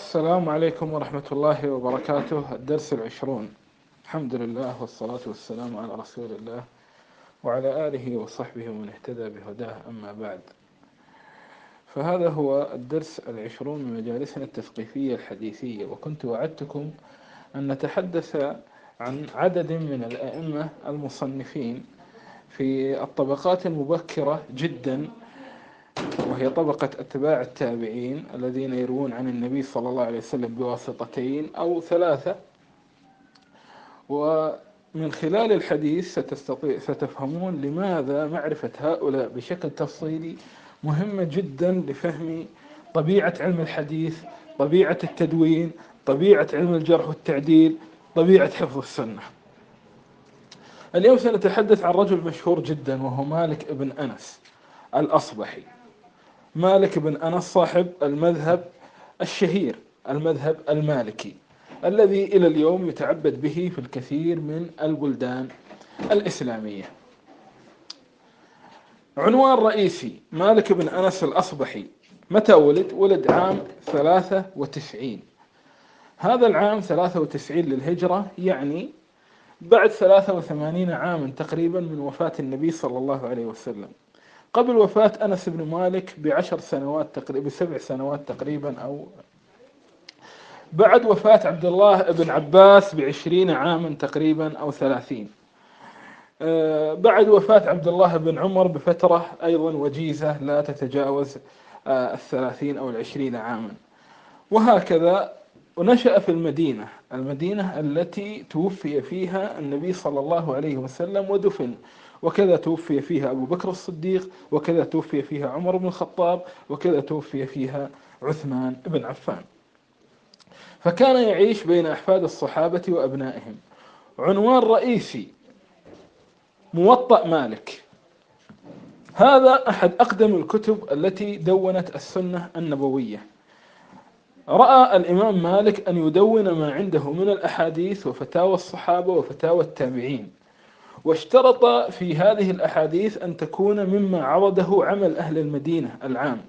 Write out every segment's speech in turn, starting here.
السلام عليكم ورحمة الله وبركاته. الدرس العشرون. الحمد لله والصلاة والسلام على رسول الله وعلى آله وصحبه ومن اهتدى بهداه. أما بعد فهذا هو الدرس العشرون من مجالسنا التثقيفية الحديثية. وكنت وعدتكم أن نتحدث عن عدد من الأئمة المصنفين في الطبقات المبكرة جدا وهي طبقة أتباع التابعين الذين يروون عن النبي صلى الله عليه وسلم بواسطتين أو ثلاثة. ومن خلال الحديث ستستطيع ستفهمون لماذا معرفة هؤلاء بشكل تفصيلي مهمة جدا لفهم طبيعة علم الحديث طبيعة التدوين طبيعة علم الجرح والتعديل طبيعة حفظ السنة. اليوم سنتحدث عن رجل مشهور جدا وهو مالك ابن أنس الأصبحي. مالك بن أنس صاحب المذهب الشهير المذهب المالكي الذي إلى اليوم يتعبد به في الكثير من البلدان الإسلامية. عنوان رئيسي مالك بن أنس الأصبحي. متى ولد؟ ولد عام ثلاثة وتسعين. هذا العام ثلاثة وتسعين للهجرة يعني بعد ثلاثة وثمانين عاما تقريبا من وفاة النبي صلى الله عليه وسلم. قبل وفاة أنس بن مالك بعشر سنوات تقريبا بسبع سنوات تقريبا أو بعد وفاة عبد الله بن عباس بعشرين عاما تقريبا أو ثلاثين. آه، بعد وفاة عبد الله بن عمر بفترة أيضا وجيزة لا تتجاوز آه، الثلاثين أو العشرين عاما. وهكذا ونشأ في المدينة المدينة التي توفي فيها النبي صلى الله عليه وسلم ودفن. وكذا توفي فيها أبو بكر الصديق وكذا توفي فيها عمر بن الخطاب وكذا توفي فيها عثمان بن عفان. فكان يعيش بين أحفاد الصحابة وأبنائهم. عنوان رئيسي موطأ مالك. هذا أحد أقدم الكتب التي دونت السنة النبوية. رأى الإمام مالك أن يدون ما عنده من الأحاديث وفتاوى الصحابة وفتاوى التابعين. واشترط في هذه الأحاديث أن تكون مما عرضه عمل أهل المدينة العام.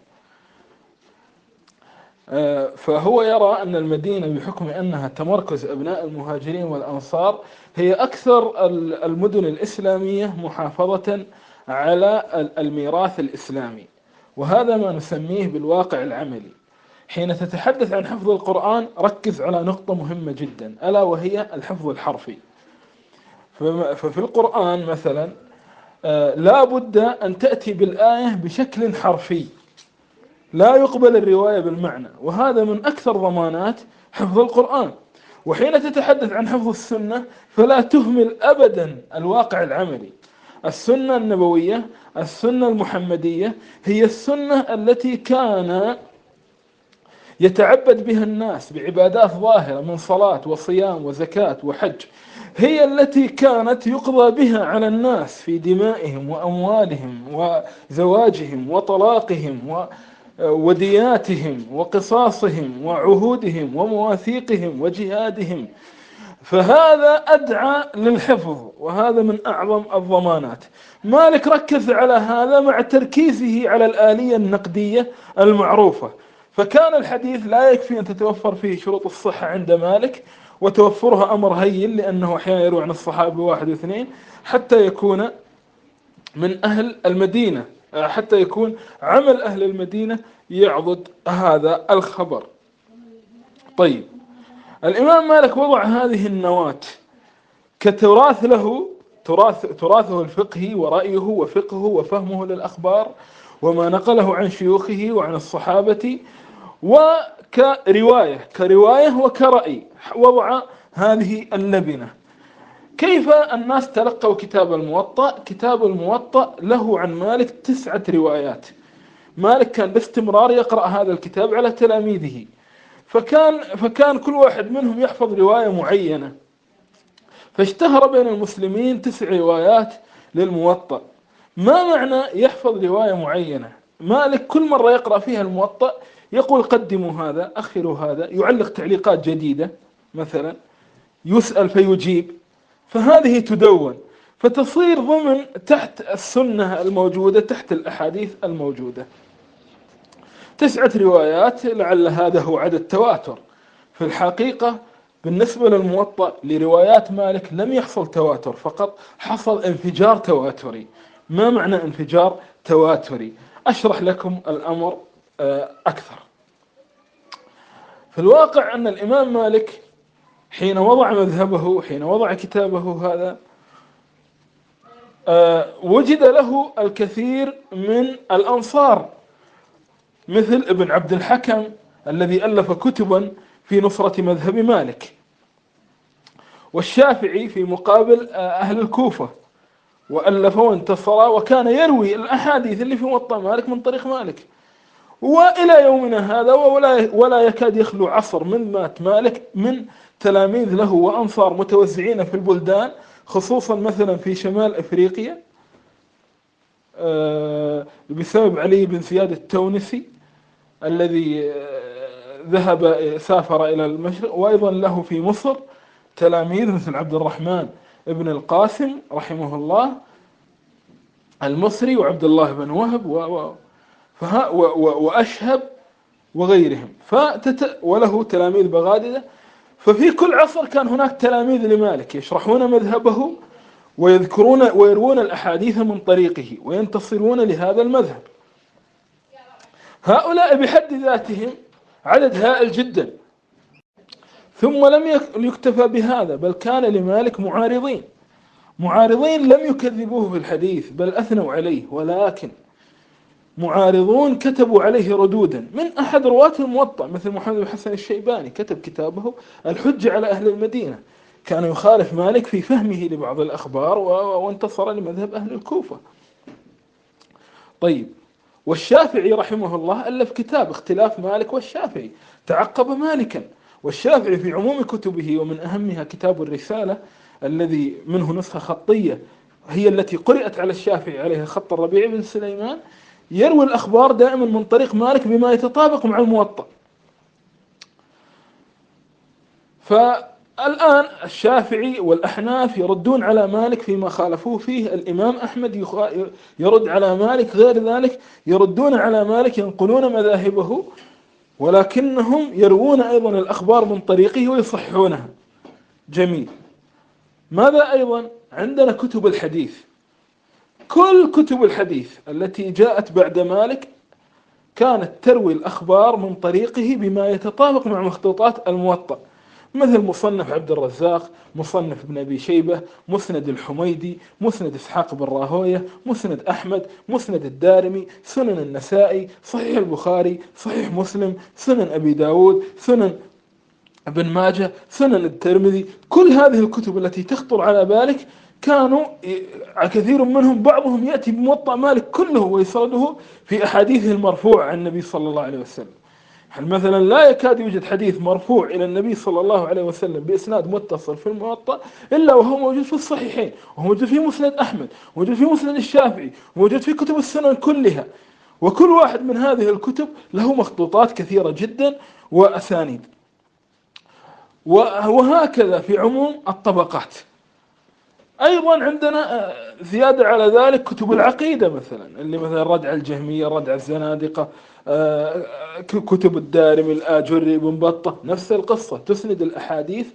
آه، فهو يرى أن المدينة بحكم أنها تمركز أبناء المهاجرين والأنصار هي أكثر المدن الإسلامية محافظة على الميراث الإسلامي. وهذا ما نسميه بالواقع العملي. حين تتحدث عن حفظ القرآن ركز على نقطة مهمة جدا ألا وهي الحفظ الحرفي. ففي القرآن مثلا آه، لا بد أن تأتي بالآية بشكل حرفي. لا يقبل الرواية بالمعنى. وهذا من أكثر ضمانات حفظ القرآن. وحين تتحدث عن حفظ السنة فلا تهمل أبدا الواقع العملي. السنة النبوية السنة المحمدية هي السنة التي كان يتعبد بها الناس بعبادات ظاهرة من صلاة وصيام وزكاة وحج. هي التي كانت يقضى بها على الناس في دمائهم وأموالهم وزواجهم وطلاقهم ودياتهم وقصاصهم وعهودهم ومواثيقهم وجهادهم. فهذا أدعى للحفظ وهذا من أعظم الضمانات. مالك ركز على هذا مع تركيزه على الآلية النقدية المعروفة. فكان الحديث لا يكفي أن تتوفر فيه شروط الصحة عند مالك وتوفرها أمر هين لأنه أحيانا يروي عن الصحابة واحد واثنين حتى يكون من أهل المدينة حتى يكون عمل أهل المدينة يعضد هذا الخبر. طيب الإمام مالك وضع هذه النواة كتراث له تراث تراثه الفقهي ورأيه وفقهه وفهمه للأخبار وما نقله عن شيوخه وعن الصحابة وكرواية. كرواية وكرأي. وضع هذه اللبنة. كيف الناس تلقوا كتاب الموطأ؟ كتاب الموطأ له عن مالك تسعة روايات. مالك كان باستمرار يقرأ هذا الكتاب على تلاميذه. فكان فكان كل واحد منهم يحفظ رواية معينة. فاشتهر بين المسلمين تسع روايات للموطأ. ما معنى يحفظ رواية معينة؟ مالك كل مرة يقرأ فيها الموطأ يقول قدموا هذا أخروا هذا يعلق تعليقات جديدة مثلا يسأل فيجيب. فهذه تدون. فتصير ضمن تحت السنة الموجودة تحت الأحاديث الموجودة. تسعة روايات لعل هذا هو عدد تواتر في الحقيقة بالنسبة للموطأ لروايات مالك لم يحصل تواتر فقط حصل انفجار تواتري. ما معنى انفجار تواتري؟ أشرح لكم الأمر آه، أكثر. في الواقع أن الإمام مالك حين وضع مذهبه حين وضع كتابه هذا آه، وجد له الكثير من الأنصار مثل ابن عبد الحكم الذي ألف كتبا في نصرة مذهب مالك والشافعي في مقابل آه، أهل الكوفة. وألف وانتصر وكان يروي الأحاديث اللي في موطأ مالك من طريق مالك. وإلى يومنا هذا ولا ولا يكاد يخلو عصر من مات مالك من تلاميذ له وأنصار متوزعين في البلدان خصوصا مثلا في شمال أفريقيا آه، بسبب علي بن زياد التونسي الذي آه، ذهب سافر إلى المشرق وأيضا له في مصر تلاميذ مثل عبد الرحمن ابن القاسم رحمه الله المصري وعبد الله بن وهب و وأشهب وغيرهم. فتت وله تلاميذ بغاددة. ففي كل عصر كان هناك تلاميذ لمالك يشرحون مذهبه ويذكرون ويروون الأحاديث من طريقه وينتصرون لهذا المذهب. هؤلاء بحد ذاتهم عدد هائل جدا. ثم لم يكتفى بهذا بل كان لمالك معارضين. معارضين لم يكذبوه في الحديث بل أثنوا عليه. ولكن معارضون كتبوا عليه ردودا. من أحد رواة الموطأ مثل محمد بن حسن الشيباني كتب كتابه الحجة على أهل المدينة. كان يخالف مالك في فهمه لبعض الأخبار وانتصر لمذهب أهل الكوفة. طيب والشافعي رحمه الله ألف كتاب اختلاف مالك والشافعي. تعقب مالكا. والشافعي في عموم كتبه ومن أهمها كتاب الرسالة الذي منه نسخة خطية هي التي قرأت على الشافعي عليها خط الربيع بن سليمان يروي الأخبار دائما من طريق مالك بما يتطابق مع الموطأ. فالآن الشافعي والأحناف يردون على مالك فيما خالفوه فيه الإمام أحمد يرد على مالك غير ذلك يردون على مالك ينقلون مذاهبه ولكنهم يروون أيضا الأخبار من طريقه ويصححونها جميل. ماذا أيضا عندنا كتب الحديث؟ كل كتب الحديث التي جاءت بعد مالك كانت تروي الأخبار من طريقه بما يتطابق مع مخطوطات الموطأ. مثل مصنف عبد الرزاق مصنف ابن أبي شيبة مسند الحميدي مسند إسحاق بن راهوية مسند أحمد مسند الدارمي سنن النسائي صحيح البخاري صحيح مسلم سنن أبي داود سنن ابن ماجه سنن الترمذي. كل هذه الكتب التي تخطر على بالك كانوا كثير منهم بعضهم يأتي بموطأ مالك كله ويسرده في أحاديثه المرفوعة عن النبي صلى الله عليه وسلم. يعني مثلا لا يكاد يوجد حديث مرفوع إلى النبي صلى الله عليه وسلم بإسناد متصل في الموطأ إلا وهو موجود في الصحيحين وهو موجود في مسند أحمد موجود في مسند الشافعي موجود في كتب السنن كلها. وكل واحد من هذه الكتب له مخطوطات كثيرة جدا وأسانيد. وهكذا في عموم الطبقات. أيضا عندنا آه، زيادة على ذلك كتب العقيدة مثلا اللي مثلا ردع الجهمية ردع الزنادقة كتب الدارمي الاجري بن بطه نفس القصة تسند الأحاديث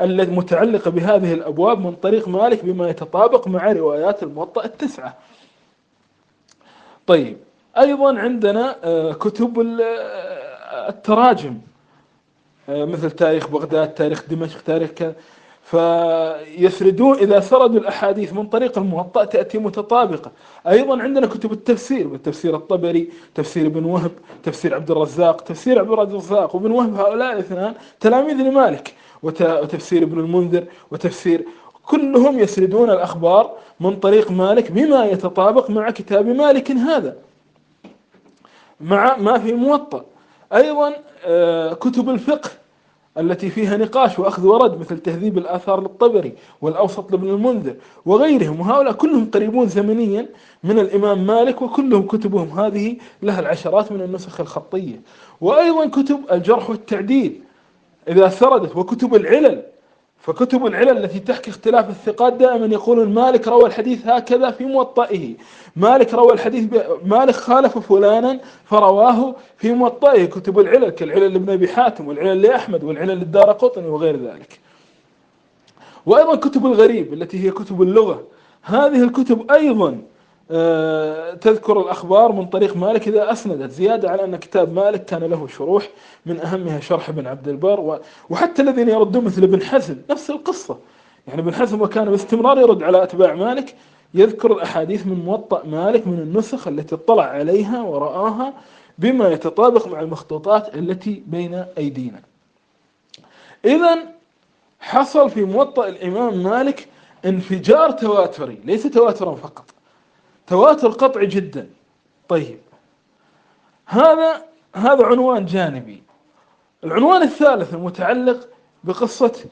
التي متعلقة بهذه الأبواب من طريق مالك بما يتطابق مع روايات الموطأ التسعة. طيب أيضا عندنا آه، كتب التراجم مثل تاريخ بغداد تاريخ دمشق تاريخ كذا فيسردون إذا سردوا الأحاديث من طريق الموطأ تأتي متطابقة. أيضا عندنا كتب التفسير تفسير الطبري تفسير ابن وهب تفسير عبد الرزاق تفسير عبد الرزاق وابن وهب هؤلاء الاثنان تلاميذ لمالك وتفسير ابن المنذر وتفسير كلهم يسردون الأخبار من طريق مالك بما يتطابق مع كتاب مالك هذا مع ما في موطأ. أيضا آه، كتب الفقه التي فيها نقاش وأخذ ورد مثل تهذيب الآثار للطبري والأوسط لابن المنذر وغيرهم. وهؤلاء كلهم قريبون زمنيا من الإمام مالك وكلهم كتبهم. هذه لها العشرات من النسخ الخطية. وأيضا كتب الجرح والتعديل إذا سردت وكتب العلل فكتب العلل التي تحكي اختلاف الثقات دائما يقولون مالك روى الحديث هكذا في موطئه. مالك روى الحديث. مالك خالف فلانا فرواه في موطئه. كتب العلل كالعلل لابن أبي حاتم والعلل لأحمد والعلل للدار قطني وغير ذلك. وأيضا كتب الغريب التي هي كتب اللغة. هذه الكتب أيضا تذكر الأخبار من طريق مالك إذا أسندت زيادة على أن كتاب مالك كان له شروح من أهمها شرح ابن عبد البر وحتى الذين يردون مثل ابن حزم نفس القصة. يعني ابن حزم وكان باستمرار يرد على أتباع مالك يذكر الأحاديث من موطأ مالك من النسخ التي اطلع عليها ورآها بما يتطابق مع المخطوطات التي بين أيدينا. إذا حصل في موطأ الإمام مالك انفجار تواتري ليس تواترا فقط. تواتر قطعي جدا. طيب. هذا هذا عنوان جانبي. العنوان الثالث المتعلق بقصة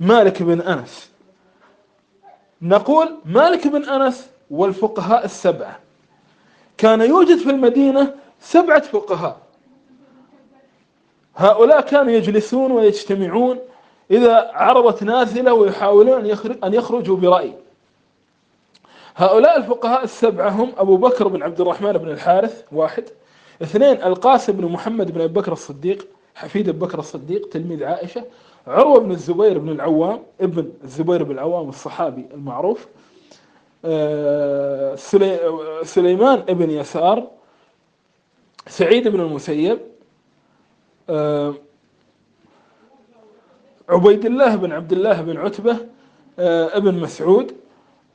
مالك بن أنس. نقول مالك بن أنس والفقهاء السبعة. كان يوجد في المدينة سبعة فقهاء. هؤلاء كانوا يجلسون ويجتمعون إذا عرضت نازلة ويحاولون أن يخرجوا برأي. هؤلاء الفقهاء السبعة هم أبو بكر بن عبد الرحمن بن الحارث واحد اثنين القاسم بن محمد بن أبي بكر الصديق حفيد أبي بكر الصديق تلميذ عائشة عروة بن الزبير بن العوام ابن الزبير بن العوام الصحابي المعروف آه، سليمان بن يسار سعيد بن المسيب آه، عبيد الله بن عبد الله بن عتبة آه، ابن مسعود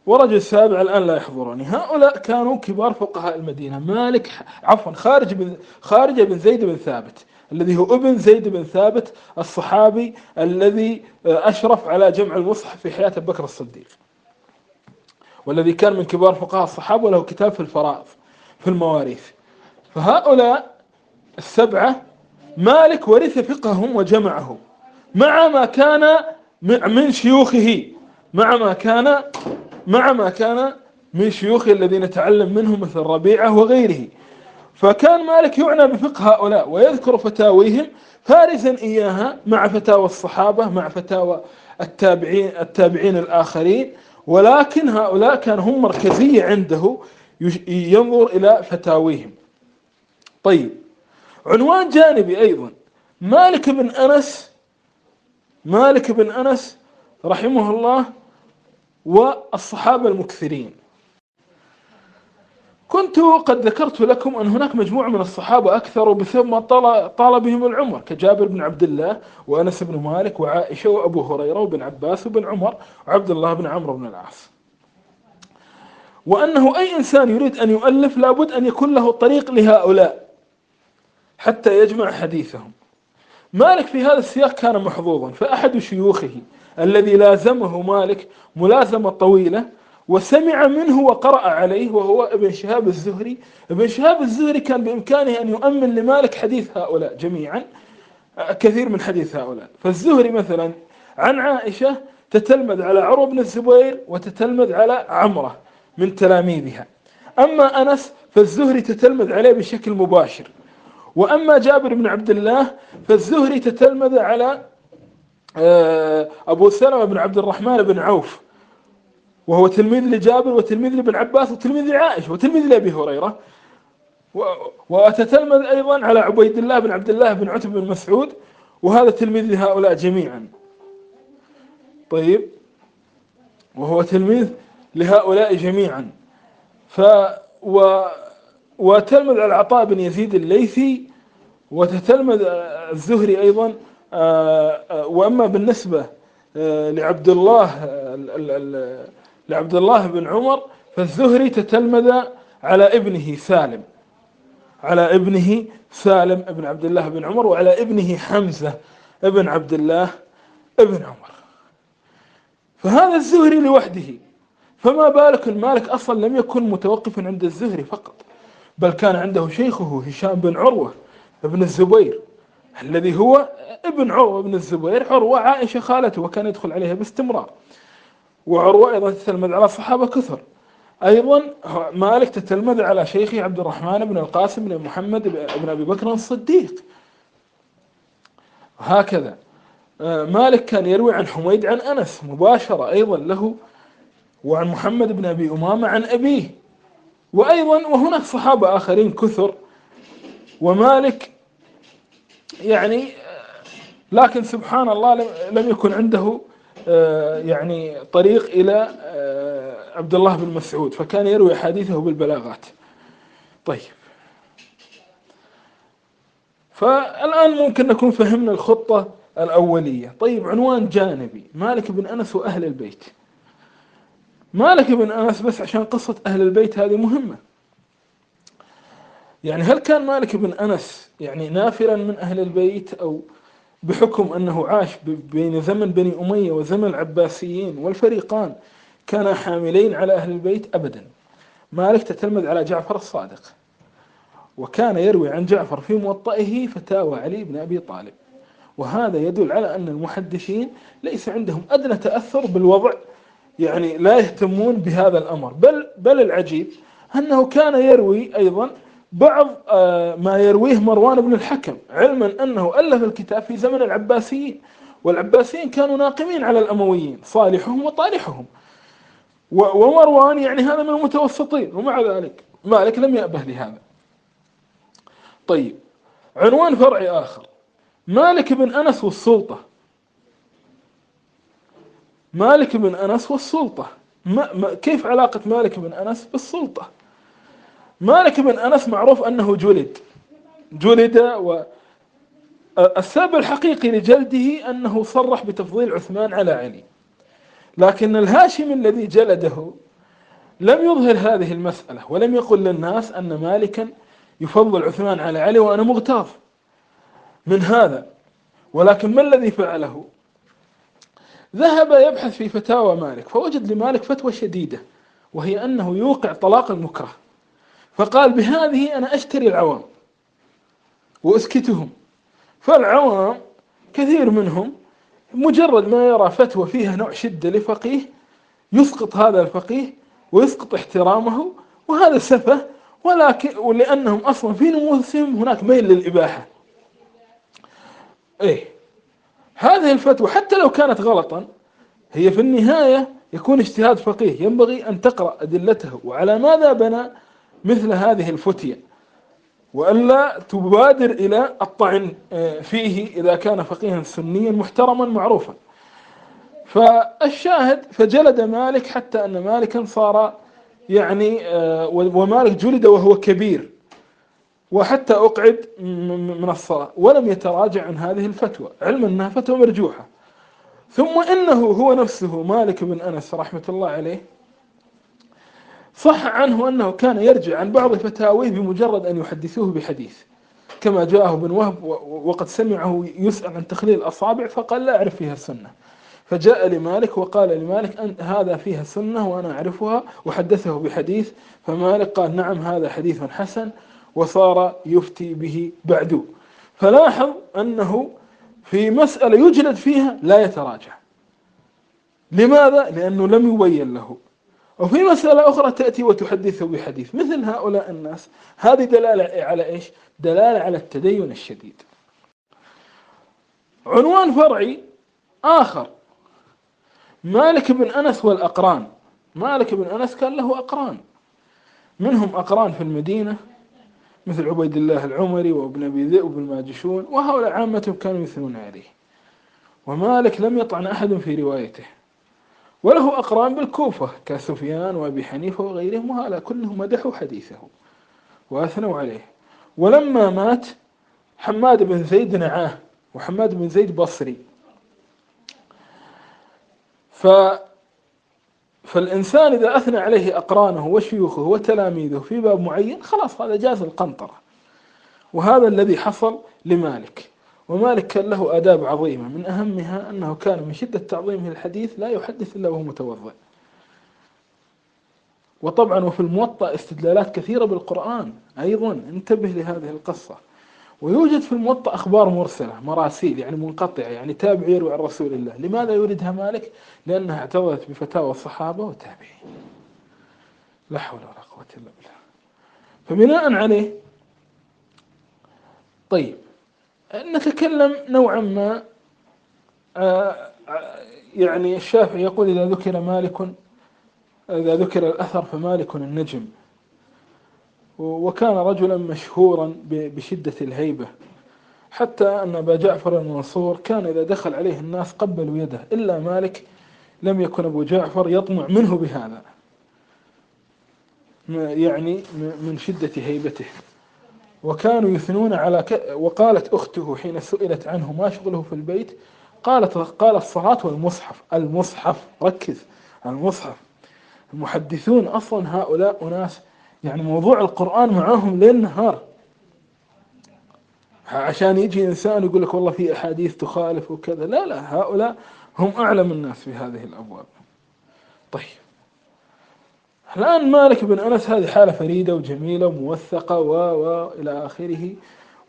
ورجل سابع الآن لا يحضرني. هؤلاء كانوا كبار فقهاء المدينة. مالك عفوا خارج بن خارج بن زيد بن ثابت الذي هو ابن زيد بن ثابت الصحابي الذي أشرف على جمع المصحف في حياة بكر الصديق. والذي كان من كبار فقهاء الصحابة وله كتاب في الفرائض في المواريث. فهؤلاء السبعة مالك ورث فقههم وجمعه مع ما كان من شيوخه مع ما كان مع ما كان من شيوخه الذين تعلم منهم مثل ربيعة وغيره. فكان مالك يعنى بفقه هؤلاء ويذكر فتاويهم فارزا إياها مع فتاوى الصحابة مع فتاوى التابعين التابعين الآخرين. ولكن هؤلاء كان هم مركزية عنده ينظر إلى فتاويهم. طيب عنوان جانبي أيضا. مالك بن أنس مالك بن أنس رحمه الله والصحابة المكثرين. كنت قد ذكرت لكم أن هناك مجموعة من الصحابة أكثروا بسبب ما طال بهم العمر كجابر بن عبد الله وأنس بن مالك وعائشة وأبو هريرة وابن عباس وبن عمر وعبد الله بن عمرو بن العاص. وأنه أي إنسان يريد أن يؤلف لابد أن يكون له طريق لهؤلاء حتى يجمع حديثهم. مالك في هذا السياق كان محظوظا فأحد شيوخه الذي لازمه مالك ملازمة طويلة وسمع منه وقرأ عليه وهو ابن شهاب الزهري. ابن شهاب الزهري كان بإمكانه أن يؤمن لمالك حديث هؤلاء جميعا كثير من حديث هؤلاء. فالزهري مثلا عن عائشة تتلمذ على عروة بن الزبير وتتلمذ على عمرة من تلاميذها. أما أنس فالزهري تتلمذ عليه بشكل مباشر. وأما جابر بن عبد الله فالزهري تتلمذ على أبو سلمة بن عبد الرحمن بن عوف وهو تلميذ لجابر وتلميذ لابن عباس وتلميذ لعائشة وتلميذ لأبي هريرة. وتتلمذ أيضا على عبيد الله بن عبد الله بن عتب بن مسعود وهذا تلميذ لهؤلاء جميعا. طيب وهو تلميذ لهؤلاء جميعا. ف و وتلمذ على العطاء بن يزيد الليثي وتتلمذ الزهري أيضا آه، آه، وأما بالنسبة آه، لعبد الله لعبد الله بن عمر فالزهري تتلمذ على ابنه سالم. على ابنه سالم ابن عبد الله بن عمر وعلى ابنه حمزة ابن عبد الله ابن عمر. فهذا الزهري لوحده. فما بالك المالك أصلا لم يكن متوقفا عند الزهري فقط بل كان عنده شيخه هشام بن عروة ابن الزبير. الذي هو ابن عروة بن الزبير عروة عائشة خالته وكان يدخل عليها باستمرار. وعروة أيضا تتلمذ على صحابة كثر. أيضا مالك تتلمذ على شيخه عبد الرحمن بن القاسم بن محمد بن أبي بكر الصديق. هكذا. مالك كان يروي عن حميد عن أنس مباشرة أيضا له وعن محمد بن أبي أمامة عن أبيه. وأيضا وهناك صحابة آخرين كثر. ومالك يعني آه، لكن سبحان الله لم يكن عنده آه، يعني طريق إلى عبد الله بن مسعود فكان يروي حديثه بالبلاغات. طيب. فالآن ممكن نكون فهمنا الخطة الأولية. طيب عنوان جانبي. مالك بن أنس وأهل البيت. مالك بن أنس بس عشان قصة أهل البيت هذه مهمة. يعني هل كان مالك بن أنس يعني نافلا من أهل البيت أو بحكم أنه عاش بين زمن بني أمية وزمن العباسيين والفريقان كانا حاملين على أهل البيت أبدا؟ مالك تتلمذ على جعفر الصادق وكان يروي عن جعفر في موطئه فتاوى علي بن أبي طالب وهذا يدل على أن المحدثين ليس عندهم أدنى تأثر بالوضع يعني لا يهتمون بهذا الأمر بل بل العجيب أنه كان يروي أيضا بعض آه، ما يرويه مروان بن الحكم علما أنه ألف الكتاب في زمن العباسيين والعباسيين كانوا ناقمين على الأمويين صالحهم وطالحهم. ومروان يعني هذا من المتوسطين ومع ذلك مالك لم يأبه لهذا. طيب عنوان فرعي آخر. مالك بن أنس والسلطة. مالك بن أنس والسلطة. ما ما كيف علاقة مالك بن أنس بالسلطة؟ مالك بن أنس معروف أنه جلد. جلد و السبب الحقيقي لجلده أنه صرح بتفضيل عثمان على علي. لكن الهاشم الذي جلده لم يظهر هذه المسألة ولم يقل للناس أن مالكا يفضل عثمان على علي وأنا مغتاظ من هذا. ولكن ما الذي فعله؟ ذهب يبحث في فتاوى مالك فوجد لمالك فتوى شديدة وهي أنه يوقع طلاق المكره. فقال بهذه أنا أشتري العوام وأسكتهم. فالعوام كثير منهم مجرد ما يرى فتوى فيها نوع شدة لفقيه يسقط هذا الفقيه ويسقط احترامه وهذا سفه ولكن ولأنهم أصلا في نفوسهم هناك ميل للإباحة. إيه. هذه الفتوى حتى لو كانت غلطا هي في النهاية يكون اجتهاد فقيه. ينبغي أن تقرأ أدلته وعلى ماذا بنى مثل هذه الفتية. وألا تبادر إلى الطعن آه، فيه إذا كان فقيها سنيا محترما معروفا. فالشاهد فجلد مالك حتى أن مالكا صار يعني آه، ومالك جلد وهو كبير. وحتى أقعد من الصلاة. ولم يتراجع عن هذه الفتوى. علما أنها فتوى مرجوحة. ثم إنه هو نفسه مالك بن أنس رحمة الله عليه صح عنه أنه كان يرجع عن بعض فتاويه بمجرد أن يحدثوه بحديث. كما جاءه بن وهب وقد سمعه يسأل عن تخليل الأصابع فقال لا أعرف فيها سنة فجاء لمالك وقال لمالك أن هذا فيها سنة وأنا أعرفها وحدثه بحديث. فمالك قال نعم هذا حديث حسن وصار يفتي به بعد. فلاحظ أنه في مسألة يجلد فيها لا يتراجع. لماذا؟ لأنه لم يبين له. وفي مسألة أخرى تأتي وتحدثه بحديث. مثل هؤلاء الناس هذه دلالة على إيش؟ دلالة على التدين الشديد. عنوان فرعي آخر. مالك بن أنس والأقران. مالك بن أنس كان له أقران. منهم أقران في المدينة مثل عبيد الله العمري وابن أبي ذئب وابن ماجشون وهؤلاء عامتهم كانوا يثنون عليه. ومالك لم يطعن أحد في روايته. وله أقران بالكوفة كسفيان وأبي حنيفة وغيرهم وهؤلاء كلهم مدحوا حديثه. وأثنوا عليه. ولما مات حماد بن زيد نعاه وحماد بن زيد بصري. ف فالإنسان إذا أثنى عليه أقرانه وشيوخه وتلاميذه في باب معين خلاص هذا جاز القنطرة. وهذا الذي حصل لمالك. ومالك كان له آداب عظيمة. من أهمها أنه كان من شدة تعظيمه الحديث لا يحدث إلا وهو متوضئ. وطبعا وفي الموطأ استدلالات كثيرة بالقرآن أيضا. انتبه لهذه القصة. ويوجد في الموطأ أخبار مرسلة مراسيل يعني منقطعة يعني تابع يروي عن رسول الله. لماذا يوردها مالك؟ لأنها اعترضت بفتاوى الصحابة والتابعين. لا حول ولا قوة إلا بالله. فبناء عليه طيب نتكلم نوعا ما آه، يعني الشافعي يقول إذا ذكر مالك إذا ذكر الأثر فمالك النجم. وكان رجلا مشهورا بشدة الهيبة. حتى أن أبا جعفر المنصور كان إذا دخل عليه الناس قبلوا يده إلا مالك لم يكن أبو جعفر يطمع منه بهذا. يعني من شدة هيبته. وكانوا يثنون على ك... وقالت أخته حين سئلت عنه ما شغله في البيت قالت قال الصلاة والمصحف المصحف ركز المصحف. المحدثون أصلا هؤلاء أناس يعني موضوع القرآن معاهم ليل نهار عشان يجي إنسان يقول لك والله في أحاديث تخالف وكذا لا لا هؤلاء هم أعلم الناس في هذه الأبواب. طيب. الآن مالك بن أنس هذه حالة فريدة وجميلة وموثقة و و إلى آخره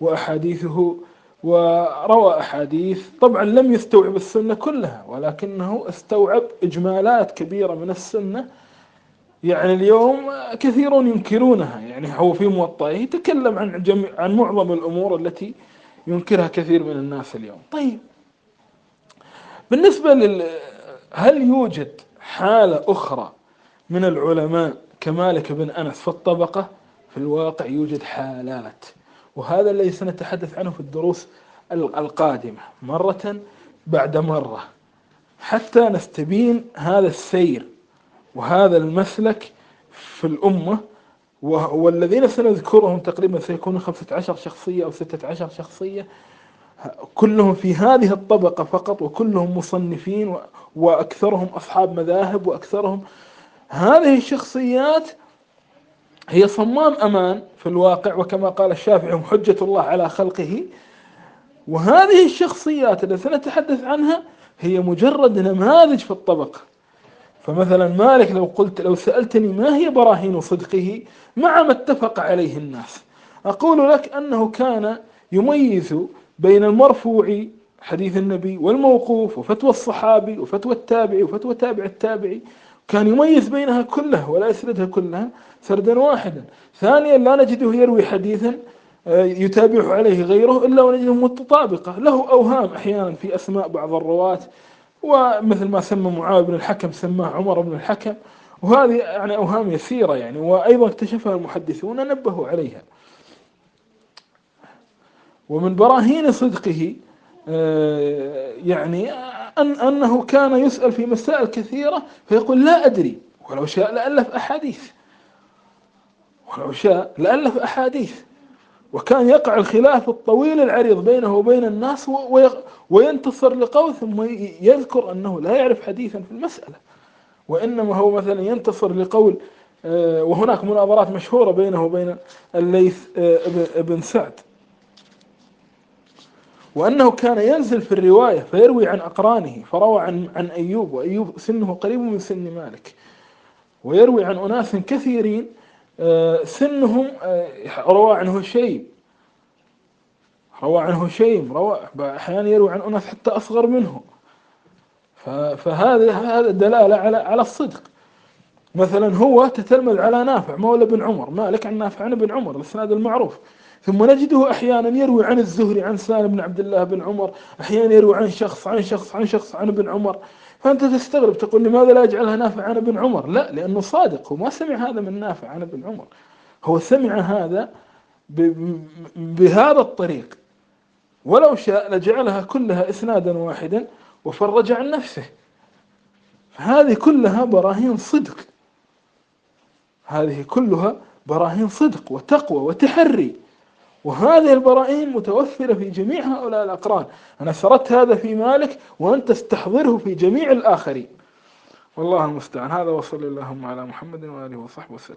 وأحاديثه وروى أحاديث. طبعا لم يستوعب السنة كلها ولكنه استوعب إجمالات كبيرة من السنة. يعني اليوم كثيرون ينكرونها. يعني هو في موطئه يتكلم عن جميع عن معظم الأمور التي ينكرها كثير من الناس اليوم. طيب بالنسبة لل هل يوجد حالة أخرى من العلماء كمالك بن أنس في الطبقة في الواقع يوجد حالات. وهذا الذي سنتحدث عنه في الدروس القادمة. مرة بعد مرة. حتى نستبين هذا السير وهذا المسلك في الأمة والذين سنذكرهم تقريبا سيكونوا خمسة عشر شخصية أو ستة عشر شخصية. كلهم في هذه الطبقة فقط وكلهم مصنفين وأكثرهم أصحاب مذاهب وأكثرهم هذه الشخصيات هي صمام أمان في الواقع وكما قال الشافعي حجة الله على خلقه. وهذه الشخصيات التي سنتحدث عنها هي مجرد نماذج في الطبقة فمثلا مالك لو قلت لو سألتني ما هي براهين صدقه مع ما اتفق عليه الناس. أقول لك أنه كان يميز بين المرفوع حديث النبي والموقوف وفتوى الصحابي وفتوى التابعي وفتوى تابع التابعي كان يميز بينها كلها ولا يسردها كلها سردا واحدا. ثانيا لا نجده يروي حديثا آه، يتابعه عليه غيره إلا ونجده متطابقة. له أوهام أحيانا في أسماء بعض الرواة ومثل ما سمى معاوية بن الحكم سماه عمر بن الحكم. وهذه يعني أوهام يسيرة يعني وأيضا اكتشفها المحدثون نبهوا عليها. ومن براهين صدقه آه، يعني أن أنه كان يسأل في مسائل كثيرة فيقول لا أدري ولو شاء لألف أحاديث. ولو شاء لألف أحاديث. وكان يقع الخلاف الطويل العريض بينه وبين الناس وينتصر لقول ثم يذكر أنه لا يعرف حديثا في المسألة. وإنما هو مثلا ينتصر لقول آه، وهناك مناظرات مشهورة بينه وبين الليث آه، ابن سعد. وأنه كان ينزل في الرواية فيروي عن أقرانه فروى عن عن أيوب وأيوب سنه قريب من سن مالك. ويروي عن أناس كثيرين آه، سنهم آه، روى عنه شيء روى عنه شيء روى أحيانا يروي عن أناس حتى أصغر منه. فهذا هذا دلالة على على الصدق. مثلا هو تتلمذ على نافع مولى بن عمر مالك عن نافع عن ابن عمر الإسناد المعروف. ثم نجده أحيانا يروي عن الزهري عن سالم بن عبد الله بن عمر أحيانا يروي عن شخص عن شخص عن شخص عن ابن عمر. فأنت تستغرب تقول لماذا لا يجعلها نافع عن ابن عمر؟ لا لأنه صادق هو ما سمع هذا من نافع عن ابن عمر. هو سمع هذا بهذا الطريق. ولو شاء لجعلها كلها إسنادا واحدا وفرج عن نفسه. فهذه كلها براهين صدق. هذه كلها براهين صدق وتقوى وتحري. وهذه البراهين متوفرة في جميع هؤلاء الأقران. أنا سردت هذا في مالك وأنت تستحضره في جميع الآخرين. والله المستعان. هذا وصلى اللهم على محمد وآله وصحبه وسلم.